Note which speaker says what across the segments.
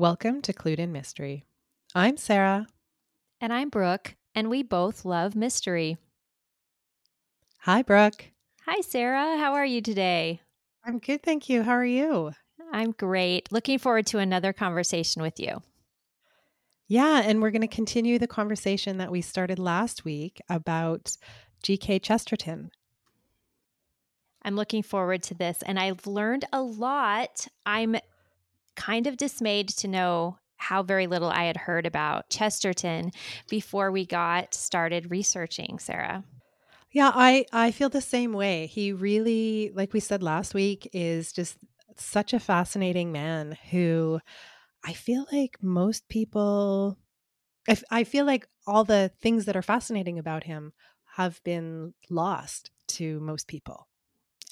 Speaker 1: Welcome to Clued in Mystery. I'm Sarah.
Speaker 2: And I'm Brooke, and we both love mystery.
Speaker 1: Hi, Brooke.
Speaker 2: Hi, Sarah. How are you today?
Speaker 1: I'm good, thank you. How are you?
Speaker 2: I'm great. Looking forward to another conversation with you.
Speaker 1: Yeah, and we're going to continue the conversation that we started last week about G.K. Chesterton.
Speaker 2: I'm looking forward to this, and I've learned a lot. I'm kind of dismayed to know how very little I had heard about Chesterton before we got started researching, Sarah.
Speaker 1: Yeah, I I feel the same way. He really, like we said last week, is just such a fascinating man who I feel like most people I, f- I feel like all the things that are fascinating about him have been lost to most people.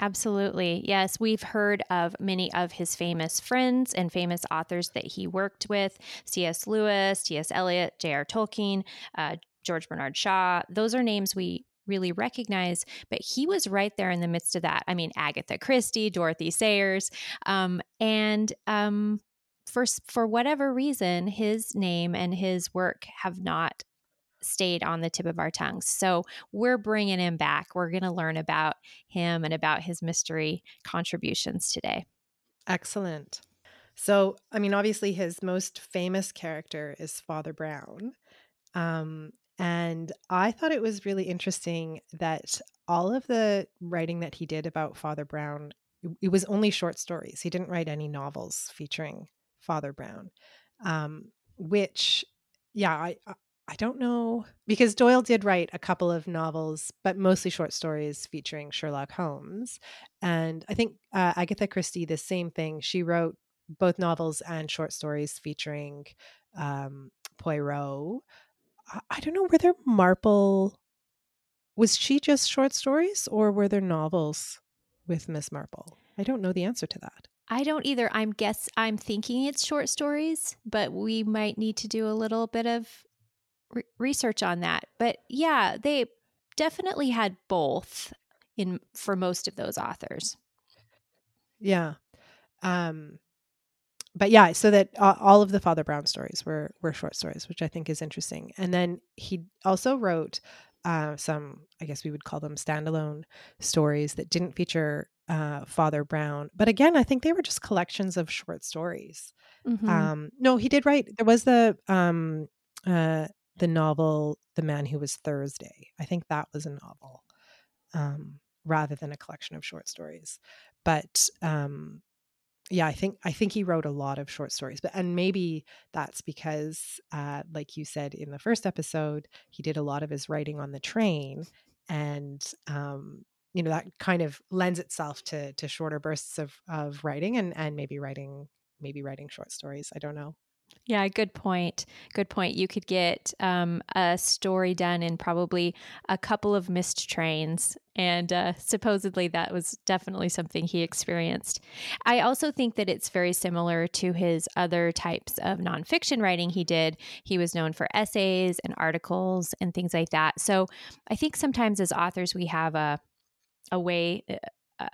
Speaker 2: Absolutely. Yes, we've heard of many of his famous friends and famous authors that he worked with C.S. Lewis, T.S. Eliot, J.R. Tolkien, uh, George Bernard Shaw. Those are names we really recognize, but he was right there in the midst of that. I mean, Agatha Christie, Dorothy Sayers, um, and um, for for whatever reason, his name and his work have not stayed on the tip of our tongues. So we're bringing him back. We're going to learn about him and about his mystery contributions today.
Speaker 1: Excellent. So, I mean, obviously, his most famous character is Father Brown. Um, and I thought it was really interesting that all of the writing that he did about Father Brown, it was only short stories. He didn't write any novels featuring Father Brown, um, which, yeah, I, I don't know because Doyle did write a couple of novels, but mostly short stories featuring Sherlock Holmes. And I think uh, Agatha Christie, the same thing. She wrote both novels and short stories featuring um, Poirot. I, I don't know, were there Marple? Was she just short stories or were there novels with Miss Marple? I don't know the answer to that.
Speaker 2: I don't either. I'm guess I'm thinking it's short stories, but we might need to do a little bit of re- research on that. But yeah, they definitely had both in for most of those authors.
Speaker 1: Yeah. Um but yeah, so that uh, all of the Father Brown stories were were short stories, which I think is interesting. And then he also wrote uh, some, I guess we would call them standalone stories that didn't feature uh, Father Brown. But again, I think they were just collections of short stories. Mm-hmm. Um, no, he did write. There was the um, uh, the novel The Man Who Was Thursday. I think that was a novel um, rather than a collection of short stories. But um, yeah, I think I think he wrote a lot of short stories, but and maybe that's because, uh, like you said in the first episode, he did a lot of his writing on the train, and um, you know that kind of lends itself to to shorter bursts of of writing and and maybe writing maybe writing short stories. I don't know.
Speaker 2: Yeah, good point. Good point. You could get um, a story done in probably a couple of missed trains. And uh, supposedly that was definitely something he experienced. I also think that it's very similar to his other types of nonfiction writing he did. He was known for essays and articles and things like that. So I think sometimes as authors, we have a, a way. Uh,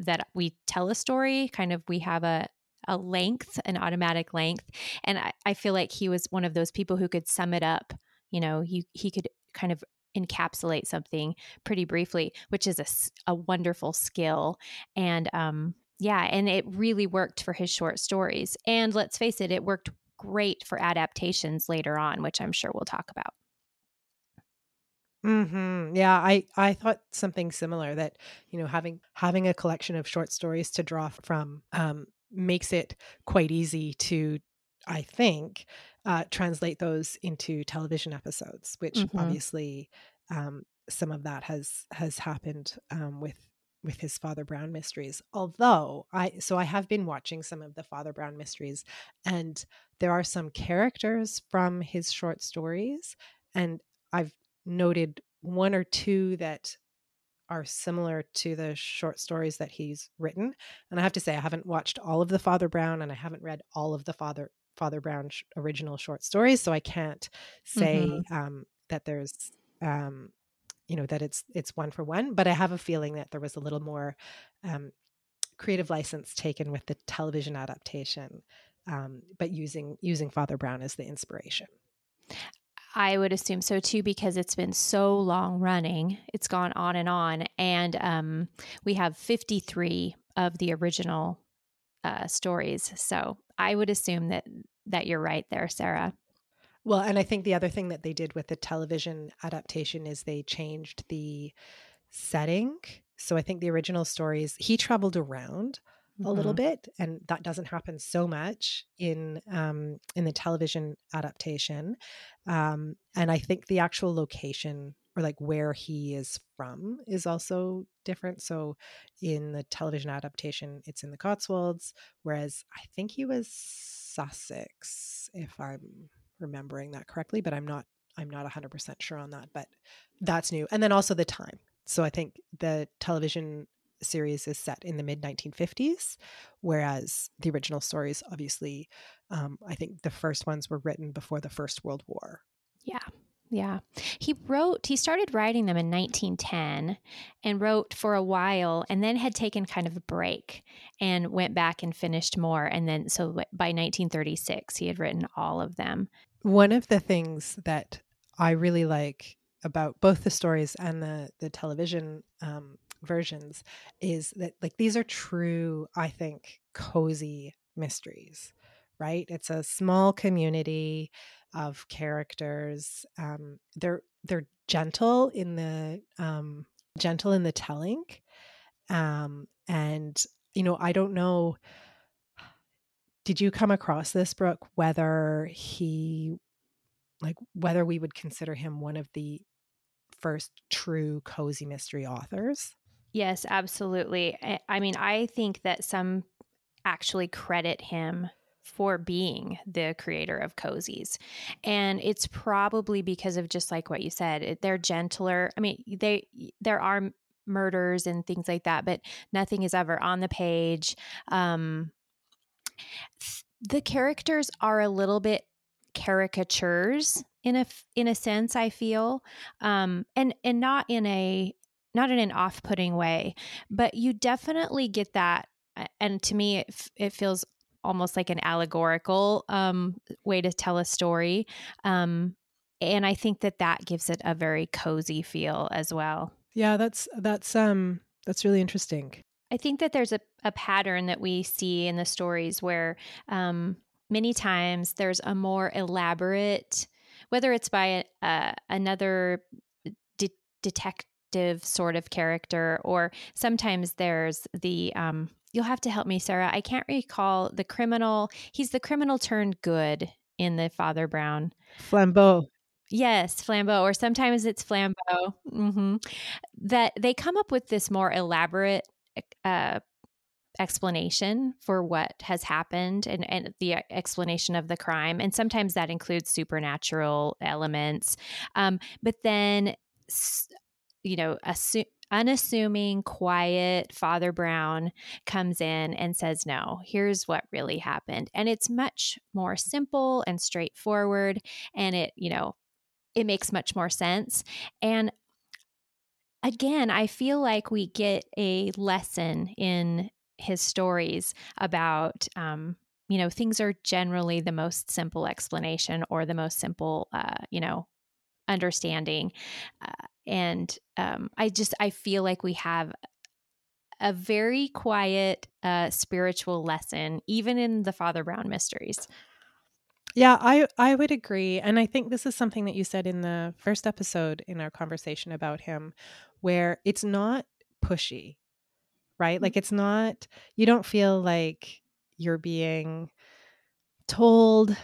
Speaker 2: that we tell a story kind of we have a, a length, an automatic length. And I, I feel like he was one of those people who could sum it up. You know, he, he could kind of encapsulate something pretty briefly, which is a, a wonderful skill. And um, yeah, and it really worked for his short stories. And let's face it, it worked great for adaptations later on, which I'm sure we'll talk about.
Speaker 1: Hmm. Yeah, I I thought something similar that you know having having a collection of short stories to draw from um, makes it quite easy to, I think, uh, translate those into television episodes, which mm-hmm. obviously um, some of that has has happened um, with with his Father Brown mysteries. Although I so I have been watching some of the Father Brown mysteries, and there are some characters from his short stories, and I've noted one or two that are similar to the short stories that he's written. And I have to say, I haven't watched all of the Father Brown, and I haven't read all of the Father Father Brown sh- original short stories, so I can't say mm-hmm. um, that there's um, you know that it's it's one for one. But I have a feeling that there was a little more um, creative license taken with the television adaptation um, but using using Father Brown as the inspiration.
Speaker 2: I would assume so too, because it's been so long running. It's gone on and on. And um, we have 53 of the original uh, stories. So I would assume that that you're right there, Sarah.
Speaker 1: Well, and I think the other thing that they did with the television adaptation is they changed the setting. So I think the original stories, he traveled around a little mm-hmm. bit and that doesn't happen so much in um, in the television adaptation um, and i think the actual location or like where he is from is also different. So in the television adaptation it's in the cotswolds whereas i think he was sussex if i'm remembering that correctly but i'm not i'm not 100% sure on that but that's new. And then also the time. So i think the television series is set in the mid 1950s, whereas the original stories, obviously, um, I think the first ones were written before the First World War.
Speaker 2: Yeah. Yeah. He wrote, he started writing them in 1910 and wrote for a while and then had taken kind of a break and went back and finished more. And then, so by 1936, he had written all of them.
Speaker 1: One of the things that I really like about both the stories and the, the television um, versions is that like these are true i think cozy mysteries right? It's a small community of characters um, they're they're gentle in the um, gentle in the telling um, and you know i don't know did you come across this brooke whether he like whether we would consider him one of the first true cozy mystery authors
Speaker 2: Yes, absolutely. I mean, I think that some actually credit him for being the creator of cozies. And it's probably because of just like what you said, they're gentler. I mean, they there are murders and things like that, but nothing is ever on the page. Um the characters are a little bit caricatures in a in a sense i feel um and and not in a not in an off-putting way but you definitely get that and to me it, it feels almost like an allegorical um, way to tell a story um, and i think that that gives it a very cozy feel as well.
Speaker 1: Yeah that's that's um that's really interesting.
Speaker 2: I think that there's a, a pattern that we see in the stories where um, many times there's a more elaborate whether it's by a, uh, another de- detective sort of character, or sometimes there's the um, you'll have to help me, Sarah. I can't recall the criminal. He's the criminal turned good in the Father Brown.
Speaker 1: Flambeau.
Speaker 2: Yes, Flambeau, or sometimes it's Flambeau. Mm-hmm. That they come up with this more elaborate uh, explanation for what has happened and, and the explanation of the crime. And sometimes that includes supernatural elements. Um, but then you know, assu- unassuming, quiet Father Brown comes in and says, No, here's what really happened. And it's much more simple and straightforward. And it, you know, it makes much more sense. And again, I feel like we get a lesson in his stories about, um, you know, things are generally the most simple explanation or the most simple, uh, you know, understanding. Uh, and um, I just I feel like we have a very quiet uh, spiritual lesson, even in the Father Brown mysteries.
Speaker 1: Yeah, I I would agree, and I think this is something that you said in the first episode in our conversation about him, where it's not pushy, right? Like it's not you don't feel like you're being told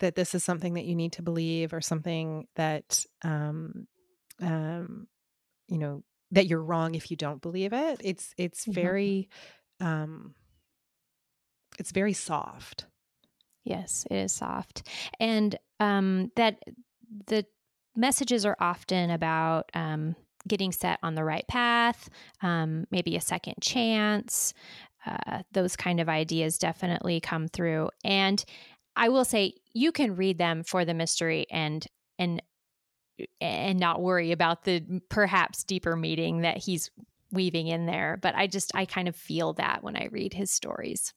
Speaker 1: that this is something that you need to believe or something that um, um, you know that you're wrong if you don't believe it it's it's mm-hmm. very um it's very soft.
Speaker 2: Yes it is soft. And um that the messages are often about um getting set on the right path um maybe a second chance uh, those kind of ideas definitely come through. And i will say you can read them for the mystery and and and not worry about the perhaps deeper meaning that he's weaving in there. But I just, I kind of feel that when I read his stories.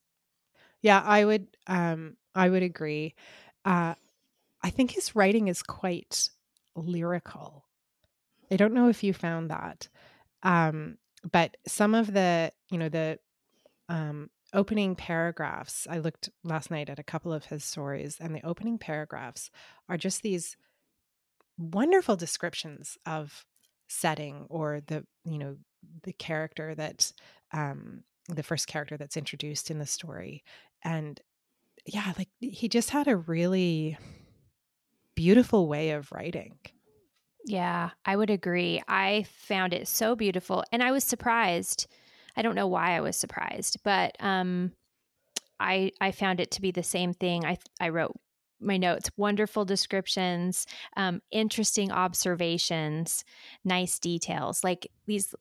Speaker 1: Yeah, I would um I would agree. Uh I think his writing is quite lyrical. I don't know if you found that. Um but some of the, you know, the um opening paragraphs, I looked last night at a couple of his stories and the opening paragraphs are just these wonderful descriptions of setting or the, you know, the character that um the first character that's introduced in the story and yeah, like he just had a really beautiful way of writing.
Speaker 2: Yeah, I would agree. I found it so beautiful and I was surprised. I don't know why I was surprised, but um I I found it to be the same thing. I I wrote my notes wonderful descriptions um, interesting observations nice details like these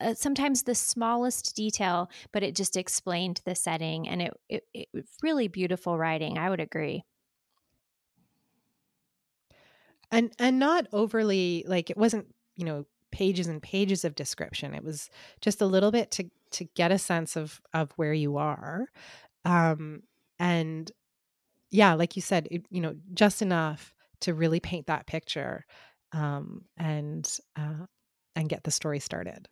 Speaker 2: uh, sometimes the smallest detail, but it just explained the setting, and it, it, it really beautiful writing. I would agree.
Speaker 1: And and not overly like it wasn't you know pages and pages of description. It was just a little bit to to get a sense of of where you are, um, and yeah, like you said, it, you know, just enough to really paint that picture, um, and uh, and get the story started.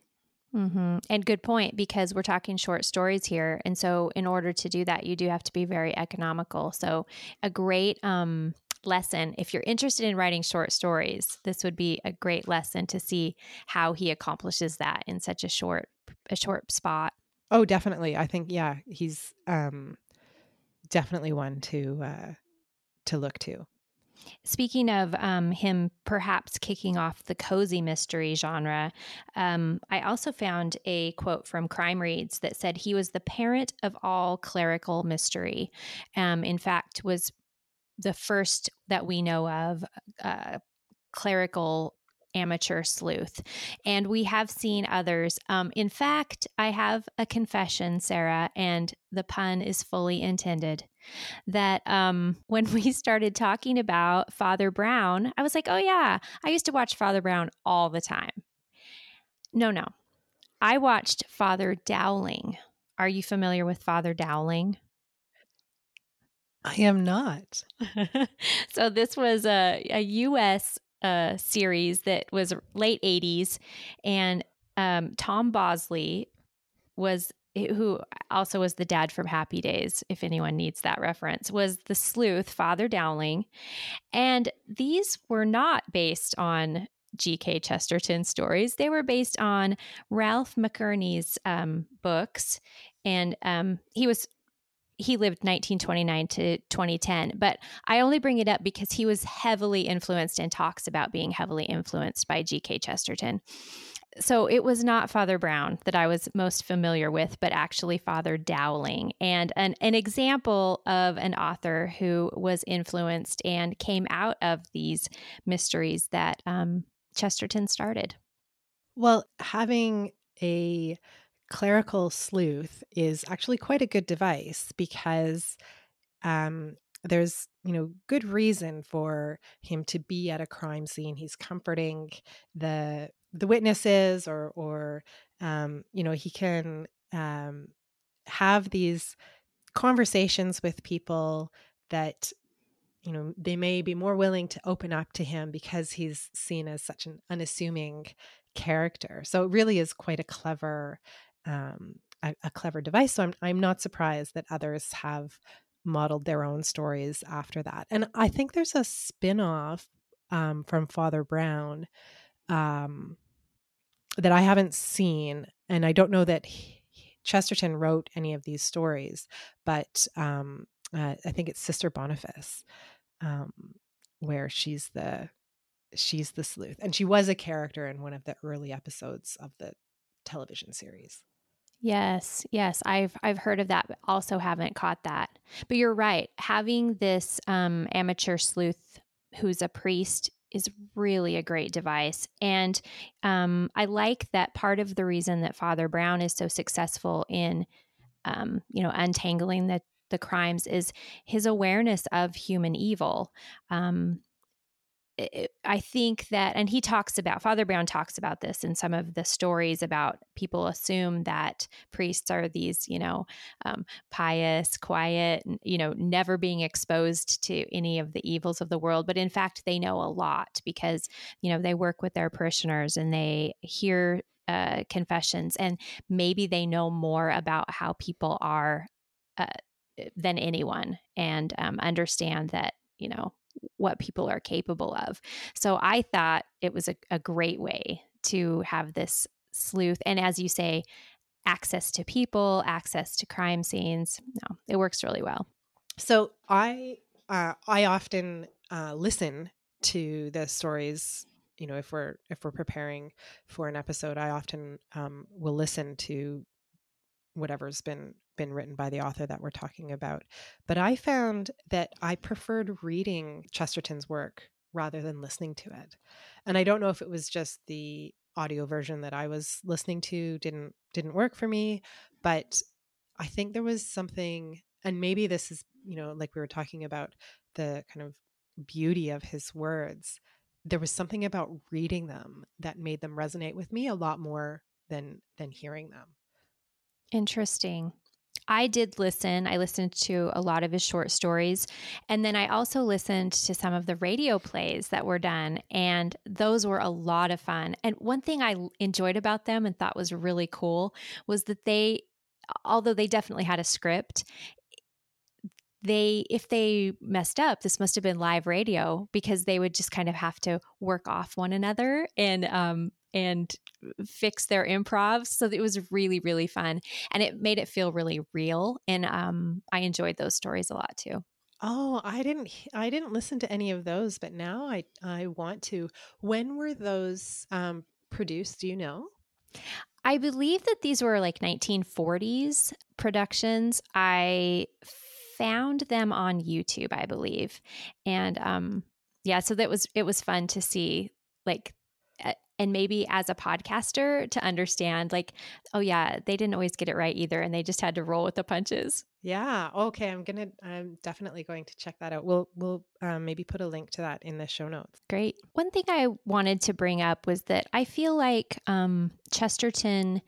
Speaker 2: Mm-hmm. And good point because we're talking short stories here, and so in order to do that, you do have to be very economical. So a great um, lesson if you're interested in writing short stories, this would be a great lesson to see how he accomplishes that in such a short a short spot.
Speaker 1: Oh, definitely. I think yeah, he's um, definitely one to uh, to look to.
Speaker 2: Speaking of um, him perhaps kicking off the cozy mystery genre, um, I also found a quote from Crime Reads that said he was the parent of all clerical mystery. Um, in fact, was the first that we know of uh, clerical amateur sleuth. And we have seen others. Um, in fact, I have a confession, Sarah, and the pun is fully intended. That um, when we started talking about Father Brown, I was like, oh, yeah, I used to watch Father Brown all the time. No, no. I watched Father Dowling. Are you familiar with Father Dowling?
Speaker 1: I am not.
Speaker 2: so this was a, a U.S a series that was late 80s and um, tom bosley was who also was the dad from happy days if anyone needs that reference was the sleuth father dowling and these were not based on G.K. Chesterton stories. They were based on Ralph McInerny's um, books, and um, he was he lived 1929 to 2010 but i only bring it up because he was heavily influenced and talks about being heavily influenced by gk chesterton. So it was not father brown that i was most familiar with but actually father dowling and an, an example of an author who was influenced and came out of these mysteries that um, chesterton started.
Speaker 1: Well having a clerical sleuth is actually quite a good device because um, there's you know good reason for him to be at a crime scene. He's comforting the the witnesses or or um, you know he can um, have these conversations with people that you know they may be more willing to open up to him because he's seen as such an unassuming character. So it really is quite a clever um, a, a, clever device. So I'm, I'm not surprised that others have modeled their own stories after that. And I think there's a spin off um, from Father Brown um, that I haven't seen. And I don't know that he, Chesterton wrote any of these stories, but um, uh, I think it's Sister Boniface, um, where she's the she's the sleuth, and she was a character in one of the early episodes of the television series.
Speaker 2: Yes, yes, I've I've heard of that, but also haven't caught that. But you're right. Having this um, amateur sleuth who's a priest is really a great device, and um, I like that part of the reason that Father Brown is so successful in, um, you know, untangling the the crimes is his awareness of human evil. Um, I think that, and he talks about, Father Brown talks about this in some of the stories about people assume that priests are these, you know, um, pious, quiet, you know, never being exposed to any of the evils of the world. But in fact, they know a lot because, you know, they work with their parishioners and they hear uh, confessions and maybe they know more about how people are uh, than anyone and um, understand that, you know, what people are capable of. So I thought it was a, a great way to have this sleuth. And as you say, access to people, access to crime scenes. No, it works really well.
Speaker 1: So I uh, I often uh, listen to the stories. You know, if we're if we're preparing for an episode, I often um, will listen to whatever's been been written by the author that we're talking about. But I found that I preferred reading Chesterton's work rather than listening to it. And I don't know if it was just the audio version that I was listening to didn't didn't work for me, but I think there was something and maybe this is, you know, like we were talking about the kind of beauty of his words. There was something about reading them that made them resonate with me a lot more than than hearing them.
Speaker 2: Interesting. I did listen. I listened to a lot of his short stories. And then I also listened to some of the radio plays that were done. And those were a lot of fun. And one thing I enjoyed about them and thought was really cool was that they, although they definitely had a script, they if they messed up this must have been live radio because they would just kind of have to work off one another and um and fix their improv so it was really really fun and it made it feel really real and um i enjoyed those stories a lot too.
Speaker 1: Oh i didn't i didn't listen to any of those but now i i want to. When were those um produced do you know?
Speaker 2: I believe that these were like 1940s productions. I found them on youtube i believe and um yeah so that was it was fun to see like and maybe as a podcaster to understand like oh yeah they didn't always get it right either and they just had to roll with the punches.
Speaker 1: Yeah okay i'm gonna i'm definitely going to check that out. We'll we'll um, maybe put a link to that in the show notes.
Speaker 2: Great. One thing i wanted to bring up was that i feel like um, chesterton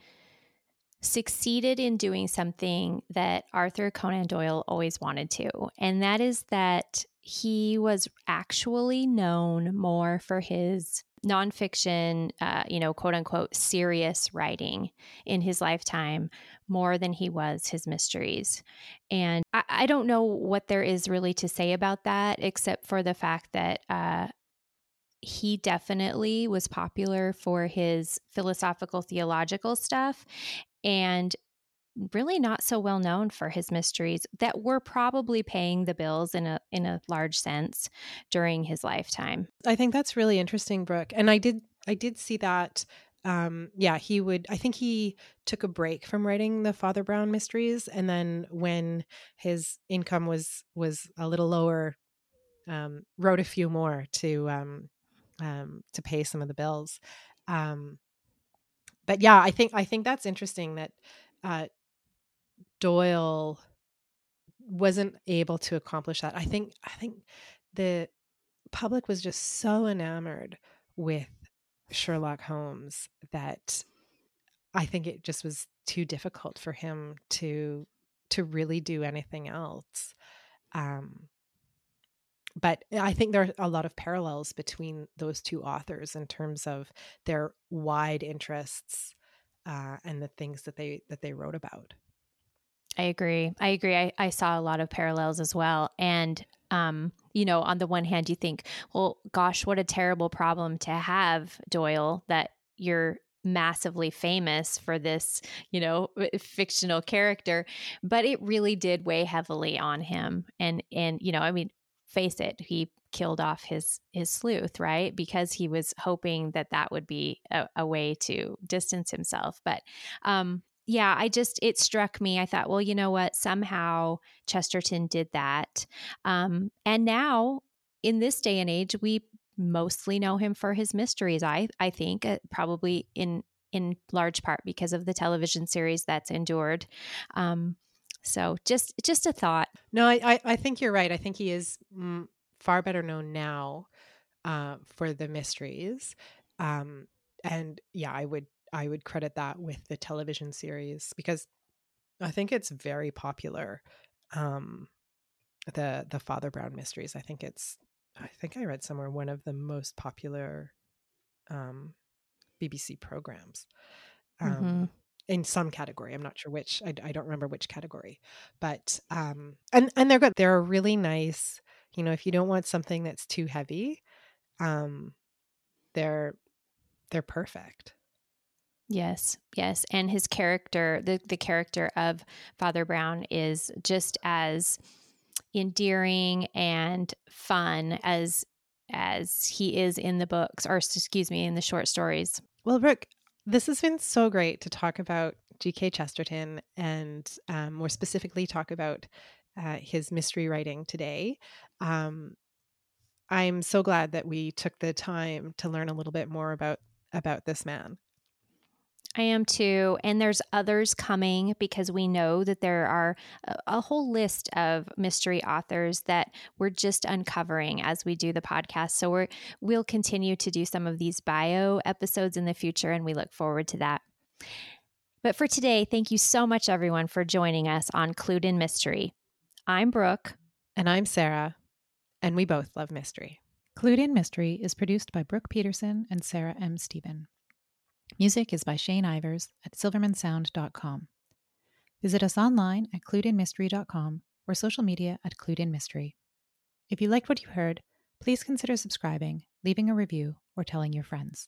Speaker 2: succeeded in doing something that arthur conan doyle always wanted to and that is that he was actually known more for his nonfiction, uh, you know, quote unquote, serious writing in his lifetime more than he was his mysteries. And I, I don't know what there is really to say about that, except for the fact that uh, he definitely was popular for his philosophical theological stuff. And really not so well known for his mysteries that were probably paying the bills in a in a large sense during his lifetime.
Speaker 1: I think that's really interesting, Brooke. And I did I did see that um yeah he would i think he took a break from writing the father brown mysteries and then when his income was was a little lower um wrote a few more to um um to pay some of the bills um but yeah i think i think that's interesting that uh Doyle wasn't able to accomplish that. I think I think the public was just so enamored with Sherlock Holmes that I think it just was too difficult for him to to really do anything else. Um, but I think there are a lot of parallels between those two authors in terms of their wide interests uh, and the things that they that they wrote about.
Speaker 2: I agree. I agree. I, I saw a lot of parallels as well. And, um, you know, on the one hand, you think, well, gosh, what a terrible problem to have, Doyle, that you're massively famous for this, you know, fictional character. But it really did weigh heavily on him. And, and, you know, I mean, face it, he killed off his his sleuth right because he was hoping that that would be a, a way to distance himself but um yeah, I just, it struck me. I thought, well, you know what? Somehow Chesterton did that. Um, and now, in this day and age, we mostly know him for his mysteries. I, I think, uh, probably in in large part because of the television series that's endured. Um, so just just a thought.
Speaker 1: No, I, I, I think you're right. I think he is mm, far better known now uh, for the mysteries. Um, and yeah, I would I would credit that with the television series because I think it's very popular. Um, the the Father Brown mysteries. I think it's I think I read somewhere one of the most popular um, BBC programs. Um, mm-hmm. In some category, I'm not sure which. I, I don't remember which category, but um, and and they're good. They're really nice. You know, if you don't want something that's too heavy, um, they're they're perfect.
Speaker 2: Yes, yes, and his character, the the character of Father Brown, is just as endearing and fun as as he is in the books, or excuse me, in the short stories.
Speaker 1: Well, Brooke, this has been so great to talk about G.K. Chesterton and um, more specifically talk about uh, his mystery writing today. Um, I'm so glad that we took the time to learn a little bit more about about this man.
Speaker 2: I am too. And there's others coming because we know that there are a, whole list of mystery authors that we're just uncovering as we do the podcast. So we're we'll continue to do some of these bio episodes in the future and we look forward to that. But for today, thank you so much everyone for joining us on Clued in Mystery. I'm Brooke
Speaker 1: and I'm Sarah, and we both love mystery.
Speaker 3: Clued in Mystery is produced by Brooke Peterson and Sarah M. Stephen. Music is by Shane Ivers at silvermansound.com. Visit us online at cluedinmystery.com or social media at cluedinmystery. If you liked what you heard, please consider subscribing, leaving a review, or telling your friends.